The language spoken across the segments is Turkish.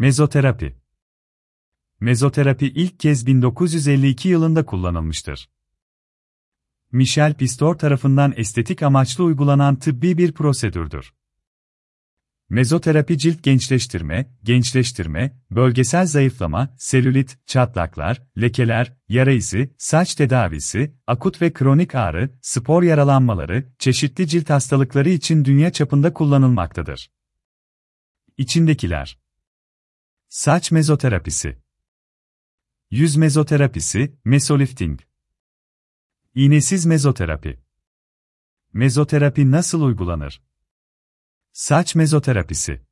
Mezoterapi Mezoterapi ilk kez 1952 yılında kullanılmıştır. Michel Pistor tarafından estetik amaçlı uygulanan tıbbi bir prosedürdür. Mezoterapi cilt gençleştirme, gençleştirme, bölgesel zayıflama, selülit, çatlaklar, lekeler, yara izi, saç tedavisi, akut ve kronik ağrı, spor yaralanmaları, çeşitli cilt hastalıkları için dünya çapında kullanılmaktadır. İçindekiler Saç mezoterapisi Yüz mezoterapisi, mesolifting İğnesiz mezoterapi Mezoterapi nasıl uygulanır? Saç mezoterapisi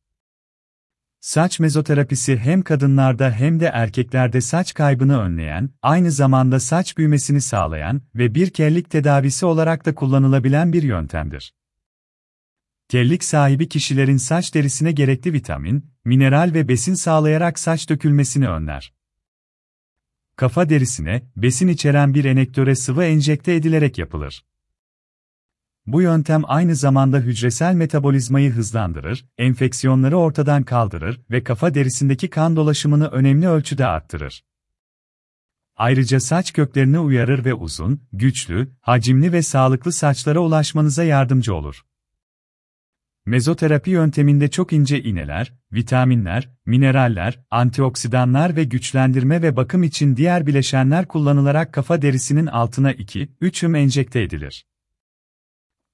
Saç mezoterapisi hem kadınlarda hem de erkeklerde saç kaybını önleyen, aynı zamanda saç büyümesini sağlayan ve bir kellik tedavisi olarak da kullanılabilen bir yöntemdir. Kellik sahibi kişilerin saç derisine gerekli vitamin, mineral ve besin sağlayarak saç dökülmesini önler. Kafa derisine, besin içeren bir enektöre sıvı enjekte edilerek yapılır. Bu yöntem aynı zamanda hücresel metabolizmayı hızlandırır, enfeksiyonları ortadan kaldırır ve kafa derisindeki kan dolaşımını önemli ölçüde arttırır. Ayrıca saç köklerini uyarır ve uzun, güçlü, hacimli ve sağlıklı saçlara ulaşmanıza yardımcı olur. Mezoterapi yönteminde çok ince iğneler, vitaminler, mineraller, antioksidanlar ve güçlendirme ve bakım için diğer bileşenler kullanılarak kafa derisinin altına 2-3 enjekte edilir.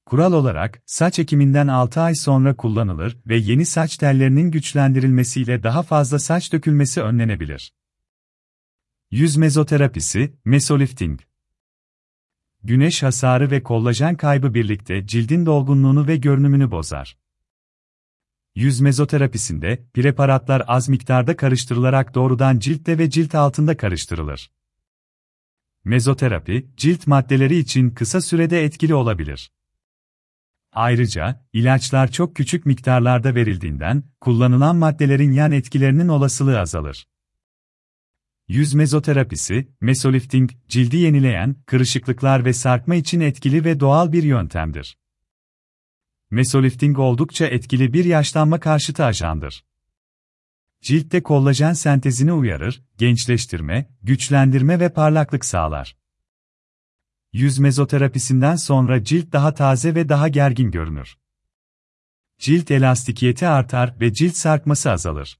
Kural olarak, saç ekiminden 6 ay sonra kullanılır ve yeni saç tellerinin güçlendirilmesiyle daha fazla saç dökülmesi önlenebilir. Yüz mezoterapisi, mesolifting. Güneş hasarı ve kollajen kaybı birlikte cildin dolgunluğunu ve görünümünü bozar. Yüz mezoterapisinde, preparatlar az miktarda karıştırılarak doğrudan ciltte ve cilt altında karıştırılır. Mezoterapi, cilt maddeleri için kısa sürede etkili olabilir. Ayrıca, ilaçlar çok küçük miktarlarda verildiğinden, kullanılan maddelerin yan etkilerinin olasılığı azalır. Yüz mezoterapisi, mesolifting, cildi yenileyen, kırışıklıklar ve sarkma için etkili ve doğal bir yöntemdir. Mesolifting oldukça etkili bir yaşlanma karşıtı ajandır. Ciltte kollajen sentezini uyarır, gençleştirme, güçlendirme ve parlaklık sağlar. Yüz mezoterapisinden sonra cilt daha taze ve daha gergin görünür. Cilt elastikiyeti artar ve cilt sarkması azalır.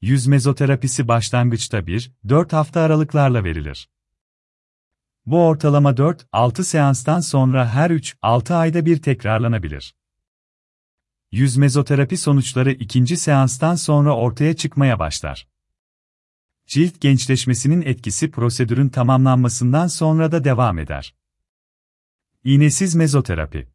Yüz mezoterapisi başlangıçta 1-4 hafta aralıklarla verilir. Bu ortalama 4-6 seanstan sonra her 3-6 ayda bir tekrarlanabilir. Yüz mezoterapi sonuçları ikinci seanstan sonra ortaya çıkmaya başlar. Cilt gençleşmesinin etkisi prosedürün tamamlanmasından sonra da devam eder. İğnesiz mezoterapi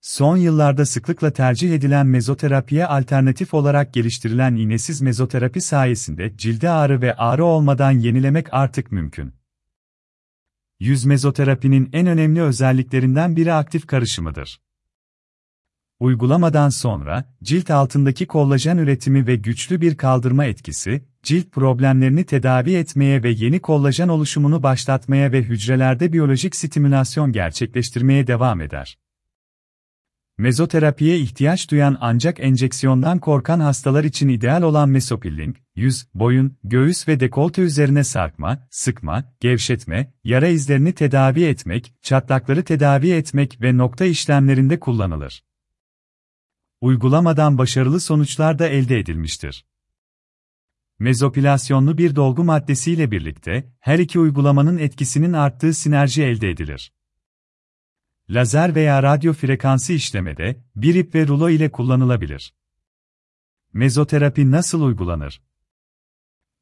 Son yıllarda sıklıkla tercih edilen mezoterapiye alternatif olarak geliştirilen iğnesiz mezoterapi sayesinde cilde ağrı ve ağrı olmadan yenilemek artık mümkün. Yüz mezoterapinin en önemli özelliklerinden biri aktif karışımıdır. Uygulamadan sonra, cilt altındaki kollajen üretimi ve güçlü bir kaldırma etkisi, cilt problemlerini tedavi etmeye ve yeni kollajen oluşumunu başlatmaya ve hücrelerde biyolojik stimülasyon gerçekleştirmeye devam eder. Mezoterapiye ihtiyaç duyan ancak enjeksiyondan korkan hastalar için ideal olan mesopilling, yüz, boyun, göğüs ve dekolte üzerine sarkma, sıkma, gevşetme, yara izlerini tedavi etmek, çatlakları tedavi etmek ve nokta işlemlerinde kullanılır. Uygulamadan başarılı sonuçlar da elde edilmiştir. Mezopilasyonlu bir dolgu maddesiyle birlikte, her iki uygulamanın etkisinin arttığı sinerji elde edilir. Lazer veya radyo frekansı işlemede, bir ip ve rulo ile kullanılabilir. Mezoterapi nasıl uygulanır?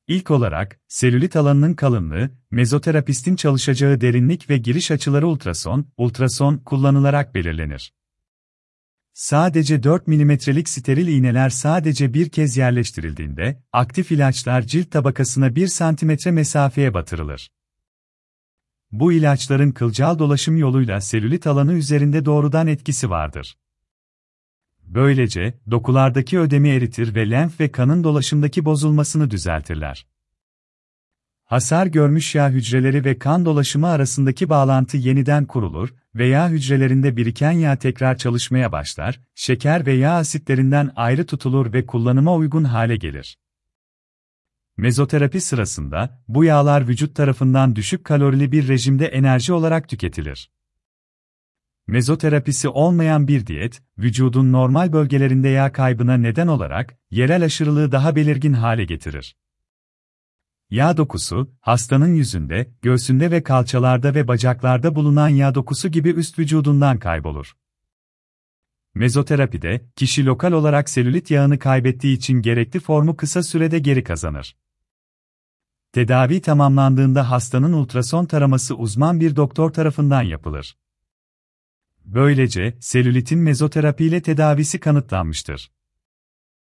İlk olarak, selülit alanının kalınlığı, mezoterapistin çalışacağı derinlik ve giriş açıları ultrason, ultrason kullanılarak belirlenir. Sadece 4 milimetrelik steril iğneler sadece bir kez yerleştirildiğinde, aktif ilaçlar cilt tabakasına 1 santimetre mesafeye batırılır. Bu ilaçların kılcal dolaşım yoluyla selülit alanı üzerinde doğrudan etkisi vardır. Böylece, dokulardaki ödemi eritir ve lenf ve kanın dolaşımdaki bozulmasını düzeltirler. Hasar görmüş yağ hücreleri ve kan dolaşımı arasındaki bağlantı yeniden kurulur veya hücrelerinde biriken yağ tekrar çalışmaya başlar, şeker ve yağ asitlerinden ayrı tutulur ve kullanıma uygun hale gelir. Mezoterapi sırasında, bu yağlar vücut tarafından düşük kalorili bir rejimde enerji olarak tüketilir. Mezoterapisi olmayan bir diyet, vücudun normal bölgelerinde yağ kaybına neden olarak, yerel aşırılığı daha belirgin hale getirir. Yağ dokusu, hastanın yüzünde, göğsünde ve kalçalarda ve bacaklarda bulunan yağ dokusu gibi üst vücudundan kaybolur. Mezoterapide, kişi lokal olarak selülit yağını kaybettiği için gerekli formu kısa sürede geri kazanır. Tedavi tamamlandığında hastanın ultrason taraması uzman bir doktor tarafından yapılır. Böylece, selülitin mezoterapiyle tedavisi kanıtlanmıştır.